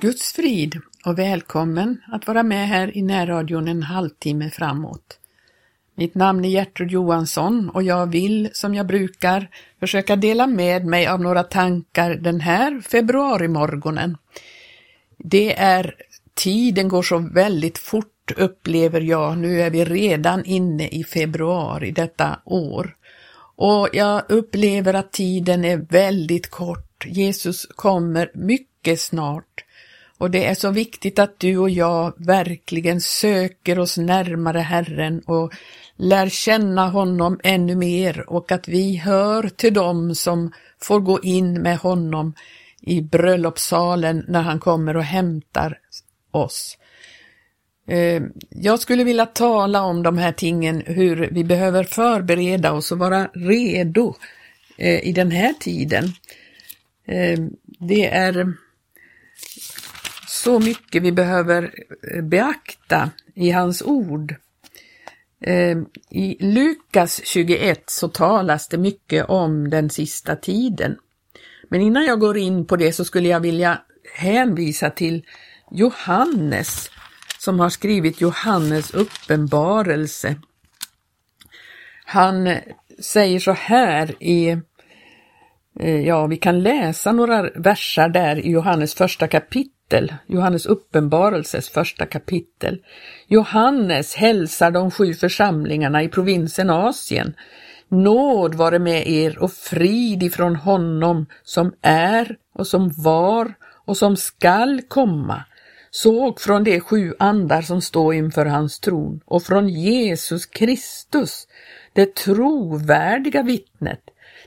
Guds frid och välkommen att vara med här i närradion en halvtimme framåt. Mitt namn är Gertrud Johansson och jag vill, som jag brukar, försöka dela med mig av några tankar den här februarimorgonen. Det är, tiden går så väldigt fort upplever jag, nu är vi redan inne i februari detta år. Och jag upplever att tiden är väldigt kort. Jesus kommer mycket snart. Och det är så viktigt att du och jag verkligen söker oss närmare Herren och lär känna honom ännu mer och att vi hör till dem som får gå in med honom i bröllopssalen när han kommer och hämtar oss. Eh, jag skulle vilja tala om de här tingen, hur vi behöver förbereda oss och vara redo eh, i den här tiden. Eh, det är så mycket vi behöver eh, beakta i hans ord. Eh, I Lukas 21 så talas det mycket om den sista tiden. Men innan jag går in på det så skulle jag vilja hänvisa till Johannes som har skrivit Johannes uppenbarelse. Han eh, säger så här i, ja vi kan läsa några versar där i Johannes första kapitel, Johannes uppenbarelses första kapitel. Johannes hälsar de sju församlingarna i provinsen Asien. Nåd vare med er och frid ifrån honom som är och som var och som skall komma såg från de sju andar som står inför hans tron och från Jesus Kristus, det trovärdiga vittnet,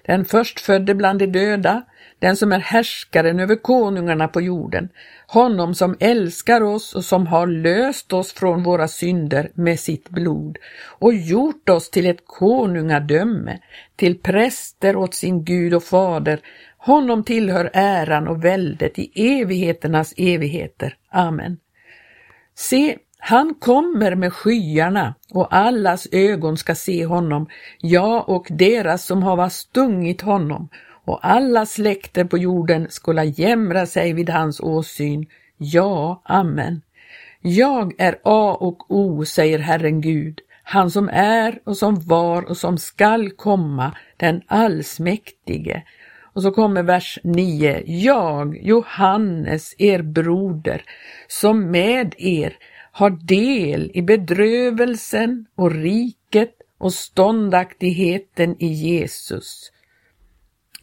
den förstfödde bland de döda, den som är härskaren över konungarna på jorden, honom som älskar oss och som har löst oss från våra synder med sitt blod och gjort oss till ett konungadöme, till präster åt sin Gud och fader, honom tillhör äran och väldet i evigheternas evigheter. Amen. Se, han kommer med skyarna och allas ögon ska se honom, ja och deras som hava stungit honom och alla släkter på jorden skola jämra sig vid hans åsyn. Ja, amen. Jag är A och O, säger Herren Gud, han som är och som var och som skall komma, den allsmäktige. Och så kommer vers 9. Jag, Johannes, er broder, som med er har del i bedrövelsen och riket och ståndaktigheten i Jesus.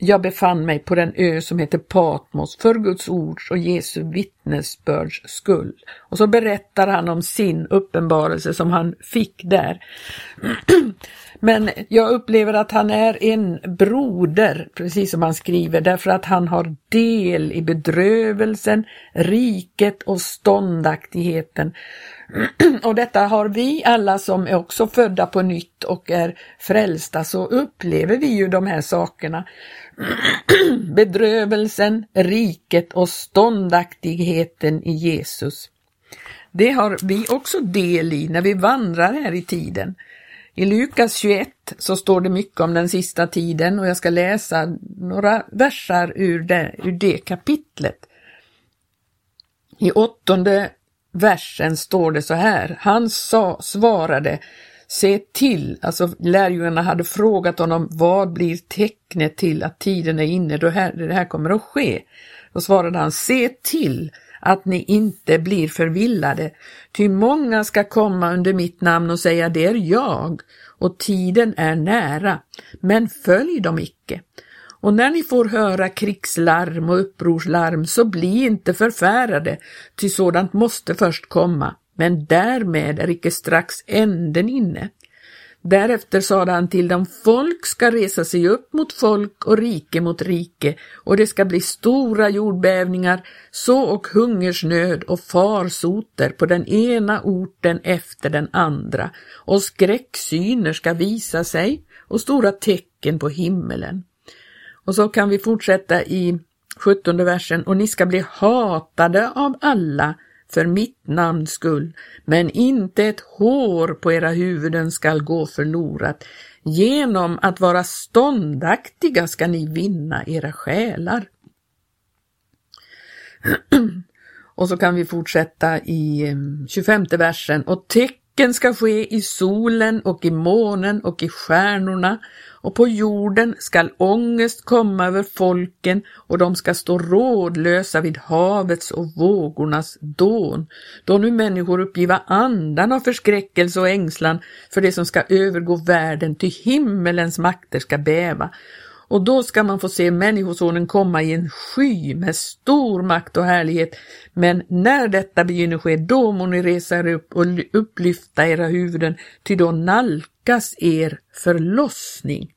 Jag befann mig på den ö som heter Patmos för Guds ords och Jesu vittnesbörds skull. Och så berättar han om sin uppenbarelse som han fick där. Men jag upplever att han är en broder, precis som han skriver, därför att han har del i bedrövelsen, riket och ståndaktigheten. Och detta har vi alla som är också födda på nytt och är frälsta, så upplever vi ju de här sakerna. Bedrövelsen, riket och ståndaktigheten i Jesus. Det har vi också del i när vi vandrar här i tiden. I Lukas 21 så står det mycket om den sista tiden och jag ska läsa några versar ur det, ur det kapitlet. I åttonde versen står det så här. Han sa, svarade, se till, alltså lärjungarna hade frågat honom, vad blir tecknet till att tiden är inne då här, det här kommer att ske? Då svarade han, se till att ni inte blir förvillade, ty många ska komma under mitt namn och säga det är jag och tiden är nära, men följ dem icke. Och när ni får höra krigslarm och upprorslarm så bli inte förfärade, ty sådant måste först komma, men därmed är icke strax änden inne. Därefter sade han till dem, folk ska resa sig upp mot folk och rike mot rike, och det ska bli stora jordbävningar, så och hungersnöd och farsoter på den ena orten efter den andra, och skräcksyner ska visa sig och stora tecken på himmelen. Och så kan vi fortsätta i 17 versen, och ni ska bli hatade av alla för mitt namns skull, men inte ett hår på era huvuden skall gå förlorat. Genom att vara ståndaktiga ska ni vinna era själar. Och så kan vi fortsätta i eh, 25 versen. Och tecken ska ske i solen och i månen och i stjärnorna och på jorden skall ångest komma över folken och de ska stå rådlösa vid havets och vågornas dån, då nu människor uppgiva andan av förskräckelse och ängslan för det som ska övergå världen, ty himmelens makter ska bäva. Och då ska man få se Människosonen komma i en sky med stor makt och härlighet. Men när detta begynner ske, då må ni resa er upp och upplyfta era huvuden, ty då nalkas er förlossning.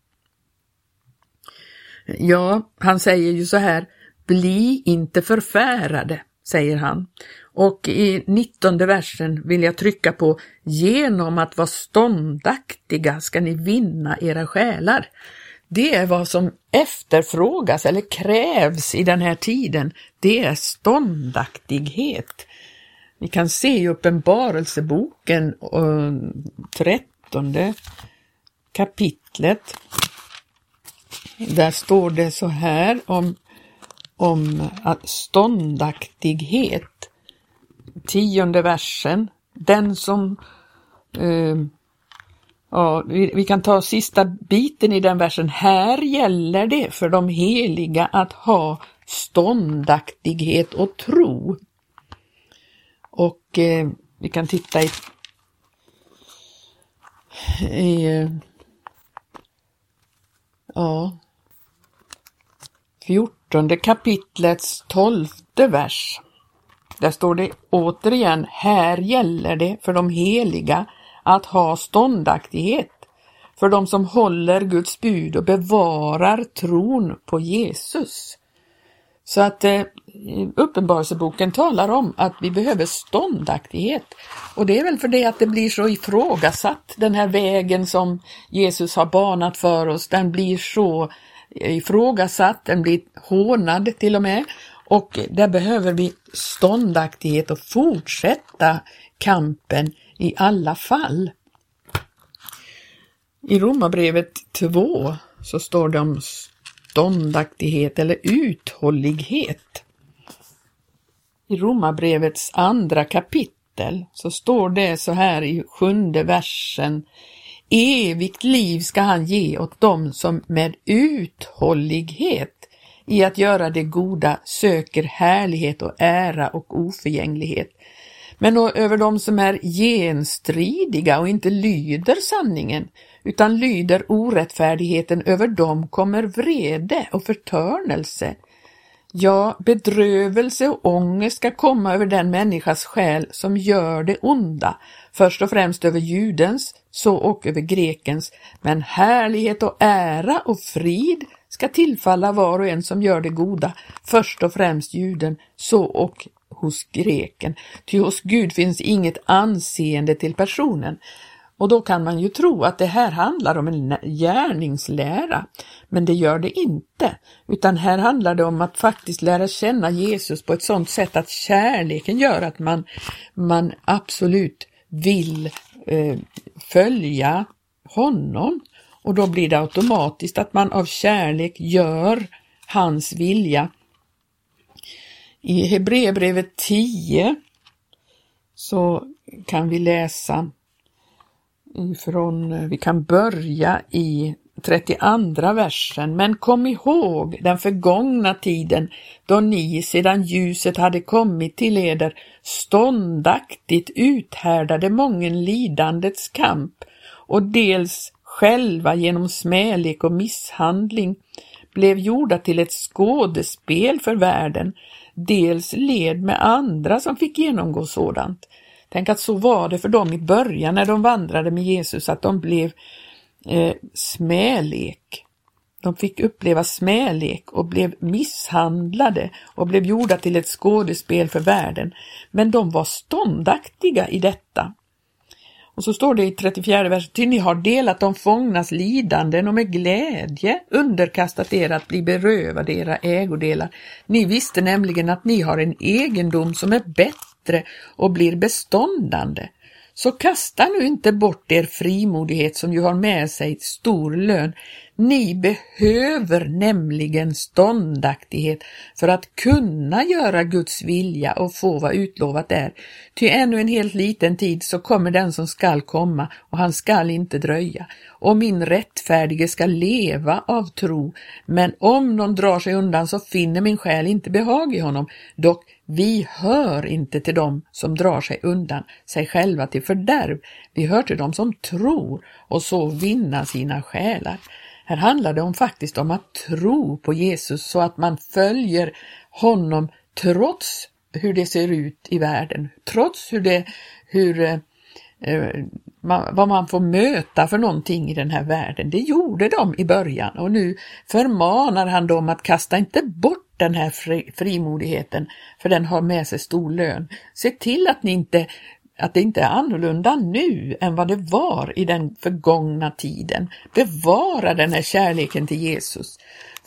Ja, han säger ju så här, bli inte förfärade, säger han. Och i nittonde versen vill jag trycka på, genom att vara ståndaktiga ska ni vinna era själar. Det är vad som efterfrågas eller krävs i den här tiden. Det är ståndaktighet. Vi kan se i Uppenbarelseboken, eh, trettonde kapitlet. Där står det så här om, om ståndaktighet. Tionde versen. Den som eh, Ja, vi, vi, kan ta sista biten i den versen. Här gäller det för de heliga att ha ståndaktighet och tro. Och eh, vi kan titta i, i eh, ja, fjortonde kapitlets tolfte vers. Där står det återigen, här gäller det för de heliga att ha ståndaktighet för de som håller Guds bud och bevarar tron på Jesus. Så att eh, Uppenbarelseboken talar om att vi behöver ståndaktighet. Och det är väl för det att det blir så ifrågasatt, den här vägen som Jesus har banat för oss, den blir så eh, ifrågasatt, den blir hånad till och med. Och där behöver vi ståndaktighet och fortsätta kampen i alla fall. I Romarbrevet 2 så står det om ståndaktighet eller uthållighet. I Romarbrevets andra kapitel så står det så här i sjunde versen Evigt liv ska han ge åt dem som med uthållighet i att göra det goda söker härlighet och ära och oförgänglighet. Men över dem som är genstridiga och inte lyder sanningen, utan lyder orättfärdigheten, över dem kommer vrede och förtörnelse. Ja, bedrövelse och ångest ska komma över den människas själ som gör det onda, först och främst över judens, så och över grekens, men härlighet och ära och frid ska tillfalla var och en som gör det goda, först och främst juden, så och hos greken, ty hos Gud finns inget anseende till personen. Och då kan man ju tro att det här handlar om en gärningslära, men det gör det inte, utan här handlar det om att faktiskt lära känna Jesus på ett sådant sätt att kärleken gör att man, man absolut vill eh, följa honom. Och då blir det automatiskt att man av kärlek gör hans vilja i Hebreerbrevet 10 så kan vi läsa ifrån, vi kan börja i 32 versen. Men kom ihåg den förgångna tiden då ni sedan ljuset hade kommit till eder ståndaktigt uthärdade mången lidandets kamp och dels själva genom smälek och misshandling blev gjorda till ett skådespel för världen dels led med andra som fick genomgå sådant. Tänk att så var det för dem i början när de vandrade med Jesus, att de blev eh, smälek. De fick uppleva smälek och blev misshandlade och blev gjorda till ett skådespel för världen. Men de var ståndaktiga i detta. Och så står det i 34 versen, till ni har delat de fångnas lidanden och med glädje underkastat er att bli berövade era ägodelar. Ni visste nämligen att ni har en egendom som är bättre och blir beståndande. Så kasta nu inte bort er frimodighet som ju har med sig stor lön. Ni behöver nämligen ståndaktighet för att kunna göra Guds vilja och få vad utlovat är. Ty ännu en helt liten tid så kommer den som skall komma och han skall inte dröja. Och min rättfärdige ska leva av tro, men om någon drar sig undan så finner min själ inte behag i honom. Dock vi hör inte till dem som drar sig undan sig själva till fördärv. Vi hör till dem som tror och så vinna sina själar. Här handlar det om faktiskt om att tro på Jesus så att man följer honom trots hur det ser ut i världen, trots hur det, hur, eh, eh man, vad man får möta för någonting i den här världen. Det gjorde de i början och nu förmanar han dem att kasta inte bort den här fri, frimodigheten, för den har med sig stor lön. Se till att, ni inte, att det inte är annorlunda nu än vad det var i den förgångna tiden. Bevara den här kärleken till Jesus.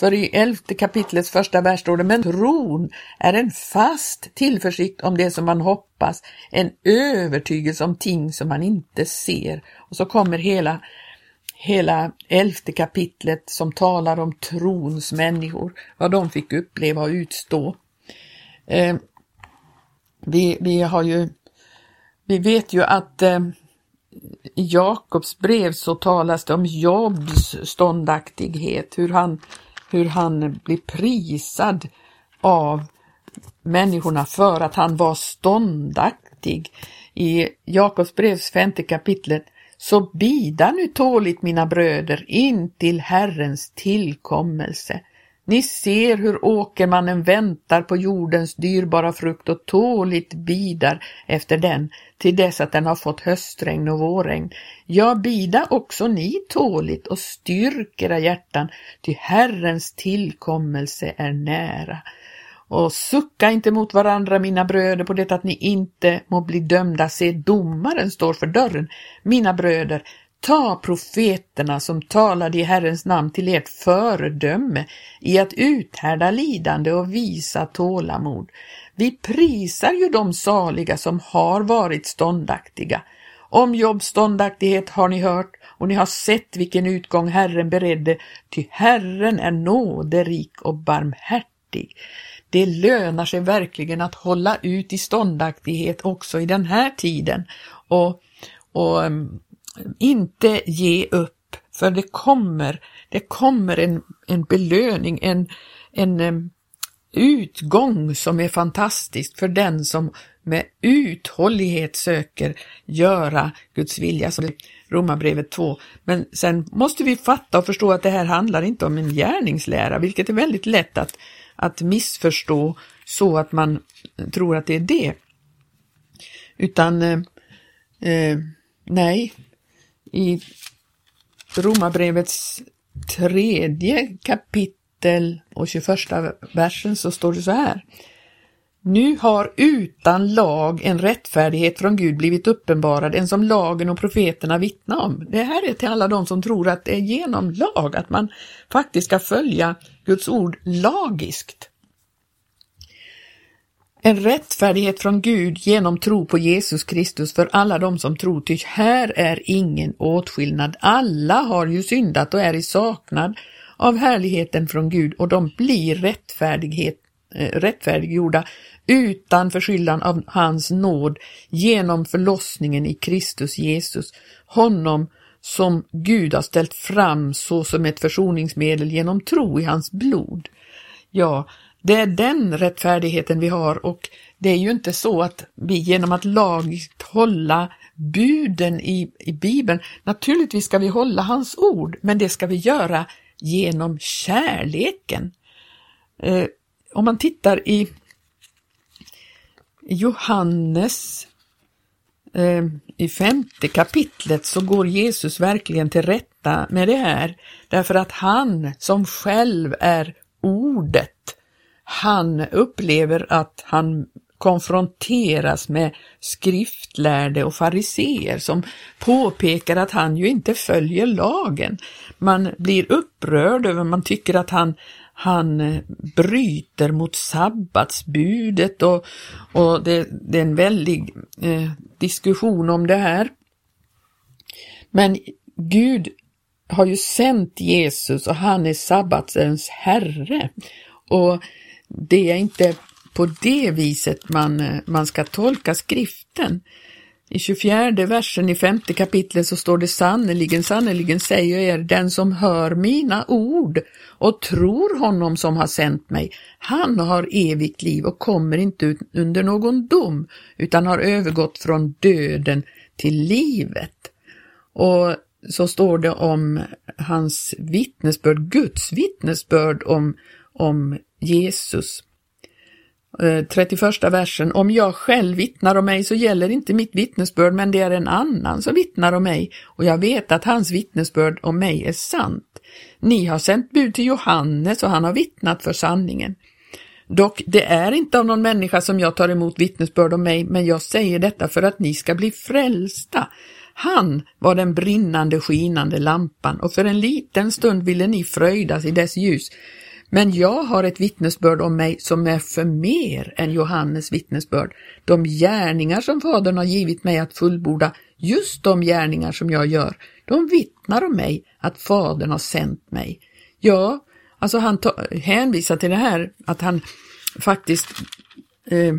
För i elfte kapitlets första vers står det, men tron är en fast tillförsikt om det som man hoppas, en övertygelse om ting som man inte ser. Och så kommer hela hela elfte kapitlet som talar om trons människor, vad de fick uppleva och utstå. Eh, vi, vi har ju, vi vet ju att eh, i Jakobs brev så talas det om Jobs ståndaktighet, hur han, hur han blir prisad av människorna för att han var ståndaktig. I Jakobs brevs femte kapitlet så bida nu tåligt mina bröder in till Herrens tillkommelse. Ni ser hur åkermannen väntar på jordens dyrbara frukt och tåligt bidar efter den till dess att den har fått höstregn och vårregn. Ja, bida också ni tåligt och styrk era hjärtan, ty Herrens tillkommelse är nära. Och sucka inte mot varandra, mina bröder, på det att ni inte må bli dömda. Se, domaren står för dörren. Mina bröder, ta profeterna som talade i Herrens namn till ert föredöme i att uthärda lidande och visa tålamod. Vi prisar ju de saliga som har varit ståndaktiga. Om Jobs ståndaktighet har ni hört och ni har sett vilken utgång Herren beredde, ty Herren är nåderik och barmhärtig. Det lönar sig verkligen att hålla ut i ståndaktighet också i den här tiden och, och um, inte ge upp, för det kommer, det kommer en, en belöning, en, en um, utgång som är fantastisk för den som med uthållighet söker göra Guds vilja, som Romarbrevet 2. Men sen måste vi fatta och förstå att det här handlar inte om en gärningslära, vilket är väldigt lätt att att missförstå så att man tror att det är det. Utan eh, eh nej, i Romarbrevets tredje kapitel och 21 versen så står det så här. Nu har utan lag en rättfärdighet från Gud blivit uppenbarad, en som lagen och profeterna vittnar om. Det här är till alla de som tror att det är genom lag, att man faktiskt ska följa Guds ord lagiskt. En rättfärdighet från Gud genom tro på Jesus Kristus för alla de som tror, ty här är ingen åtskillnad. Alla har ju syndat och är i saknad av härligheten från Gud och de blir rättfärdighet, eh, rättfärdiggjorda utan förskyllan av hans nåd genom förlossningen i Kristus Jesus, honom som Gud har ställt fram så som ett försoningsmedel genom tro i hans blod. Ja, det är den rättfärdigheten vi har och det är ju inte så att vi genom att lagligt hålla buden i, i Bibeln, naturligtvis ska vi hålla hans ord, men det ska vi göra genom kärleken. Eh, om man tittar i Johannes eh, i femte kapitlet så går Jesus verkligen till rätta med det här, därför att han som själv är ordet, han upplever att han konfronteras med skriftlärde och fariseer som påpekar att han ju inte följer lagen. Man blir upprörd över, man tycker att han, han eh, bryter mot sabbatsbudet och, och det, det är en väldig eh, diskussion om det här. Men Gud har ju sänt Jesus och han är sabbatsens herre. Och det är inte på det viset man, eh, man ska tolka skriften. I 24 versen i femte kapitlet så står det sannerligen, sannerligen säger er, den som hör mina ord och tror honom som har sänt mig, han har evigt liv och kommer inte ut under någon dom, utan har övergått från döden till livet. Och så står det om hans vittnesbörd, Guds vittnesbörd om, om Jesus. Eh, 31 versen, om jag själv vittnar om mig så gäller inte mitt vittnesbörd men det är en annan som vittnar om mig och jag vet att hans vittnesbörd om mig är sant. Ni har sänt bud till Johannes och han har vittnat för sanningen. Dock, det är inte av någon människa som jag tar emot vittnesbörd om mig, men jag säger detta för att ni ska bli frälsta. Han var den brinnande skinande lampan och för en liten stund ville ni fröjdas i dess ljus. Men jag har ett vittnesbörd om mig som är för mer än Johannes vittnesbörd. De gärningar som Fadern har givit mig att fullborda, just de gärningar som jag gör, de vittnar om mig att Fadern har sänt mig. Ja, alltså han hänvisar till det här att han faktiskt eh,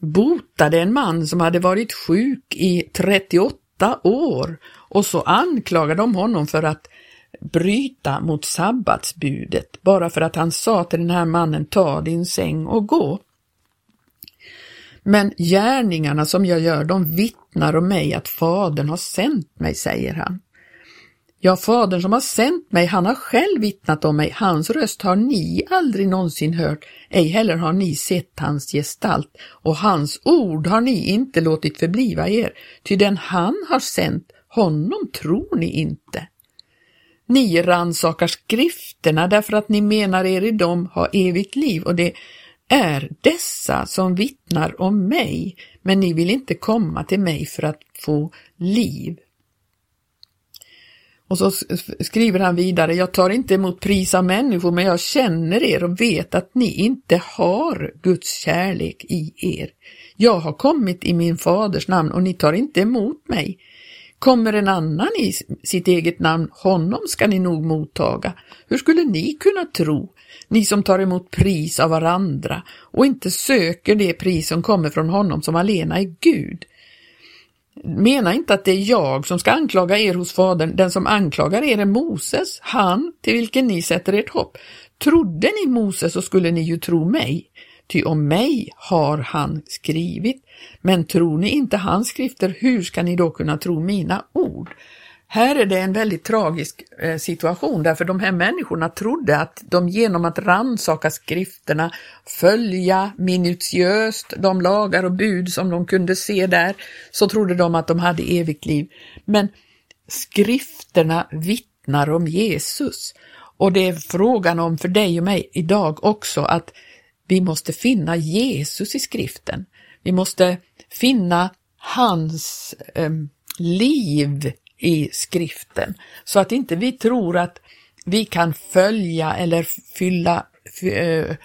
botade en man som hade varit sjuk i 38 år och så anklagade de honom för att bryta mot sabbatsbudet bara för att han sa till den här mannen ta din säng och gå. Men gärningarna som jag gör, de vittnar om mig att Fadern har sänt mig, säger han. Ja, Fadern som har sänt mig, han har själv vittnat om mig, hans röst har ni aldrig någonsin hört, ej heller har ni sett hans gestalt, och hans ord har ni inte låtit förbliva er, ty den han har sänt, honom tror ni inte. Ni rannsakar skrifterna därför att ni menar er i dem ha evigt liv och det är dessa som vittnar om mig, men ni vill inte komma till mig för att få liv. Och så skriver han vidare, jag tar inte emot pris av människor, men jag känner er och vet att ni inte har Guds kärlek i er. Jag har kommit i min faders namn och ni tar inte emot mig. Kommer en annan i sitt eget namn, honom ska ni nog mottaga. Hur skulle ni kunna tro, ni som tar emot pris av varandra och inte söker det pris som kommer från honom som alena är Gud? Mena inte att det är jag som ska anklaga er hos Fadern, den som anklagar er är Moses, han till vilken ni sätter ert hopp. Trodde ni Moses så skulle ni ju tro mig, ty om mig har han skrivit. Men tror ni inte hans skrifter, hur ska ni då kunna tro mina ord? Här är det en väldigt tragisk eh, situation därför de här människorna trodde att de genom att ransaka skrifterna, följa minutiöst de lagar och bud som de kunde se där, så trodde de att de hade evigt liv. Men skrifterna vittnar om Jesus och det är frågan om för dig och mig idag också att vi måste finna Jesus i skriften. Vi måste finna hans eh, liv i skriften så att inte vi tror att vi kan följa eller fylla, eh,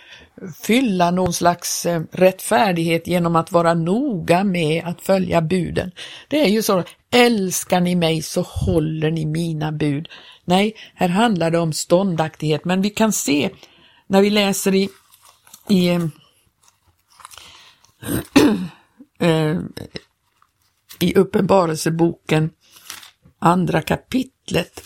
fylla någon slags eh, rättfärdighet genom att vara noga med att följa buden. Det är ju så, älskar ni mig så håller ni mina bud. Nej, här handlar det om ståndaktighet, men vi kan se när vi läser i, i eh, eh, i Uppenbarelseboken, andra kapitlet,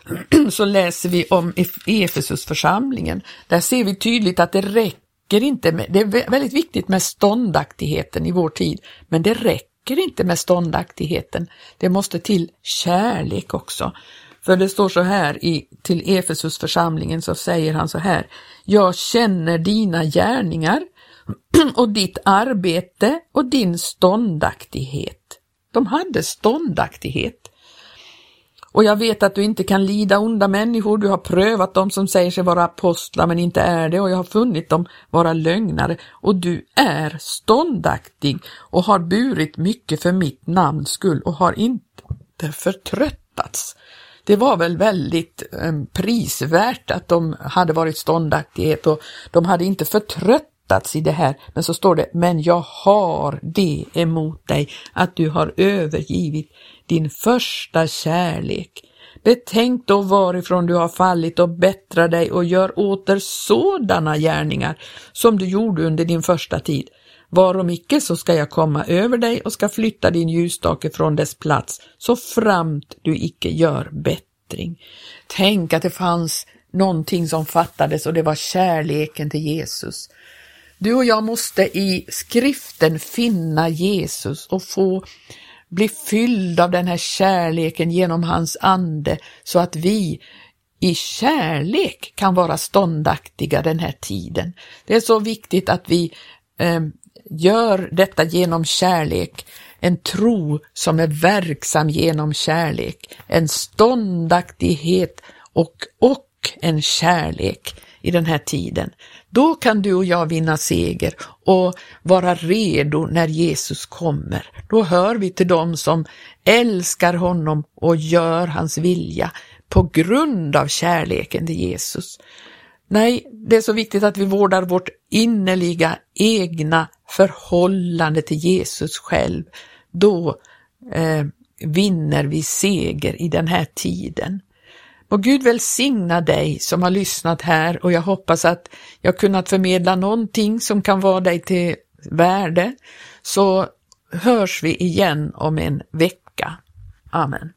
så läser vi om e- Efesusförsamlingen. Där ser vi tydligt att det räcker inte med, det är väldigt viktigt med ståndaktigheten i vår tid, men det räcker inte med ståndaktigheten. Det måste till kärlek också. För det står så här i, till Efesusförsamlingen så säger han så här, jag känner dina gärningar och ditt arbete och din ståndaktighet. De hade ståndaktighet. Och jag vet att du inte kan lida onda människor, du har prövat dem som säger sig vara apostlar men inte är det och jag har funnit dem vara lögnare och du är ståndaktig och har burit mycket för mitt namns skull och har inte förtröttats. Det var väl väldigt eh, prisvärt att de hade varit ståndaktighet och de hade inte förtröttats i det här, men så står det, men jag har det emot dig att du har övergivit din första kärlek. Betänk då varifrån du har fallit och bättra dig och gör åter sådana gärningar som du gjorde under din första tid. Varom icke så ska jag komma över dig och ska flytta din ljusstake från dess plats så framt du icke gör bättring. Tänk att det fanns någonting som fattades och det var kärleken till Jesus. Du och jag måste i skriften finna Jesus och få bli fylld av den här kärleken genom hans ande så att vi i kärlek kan vara ståndaktiga den här tiden. Det är så viktigt att vi eh, gör detta genom kärlek, en tro som är verksam genom kärlek, en ståndaktighet och, och en kärlek i den här tiden. Då kan du och jag vinna seger och vara redo när Jesus kommer. Då hör vi till dem som älskar honom och gör hans vilja på grund av kärleken till Jesus. Nej, det är så viktigt att vi vårdar vårt innerliga egna förhållande till Jesus själv. Då eh, vinner vi seger i den här tiden. Och Gud välsigna dig som har lyssnat här och jag hoppas att jag kunnat förmedla någonting som kan vara dig till värde. Så hörs vi igen om en vecka. Amen.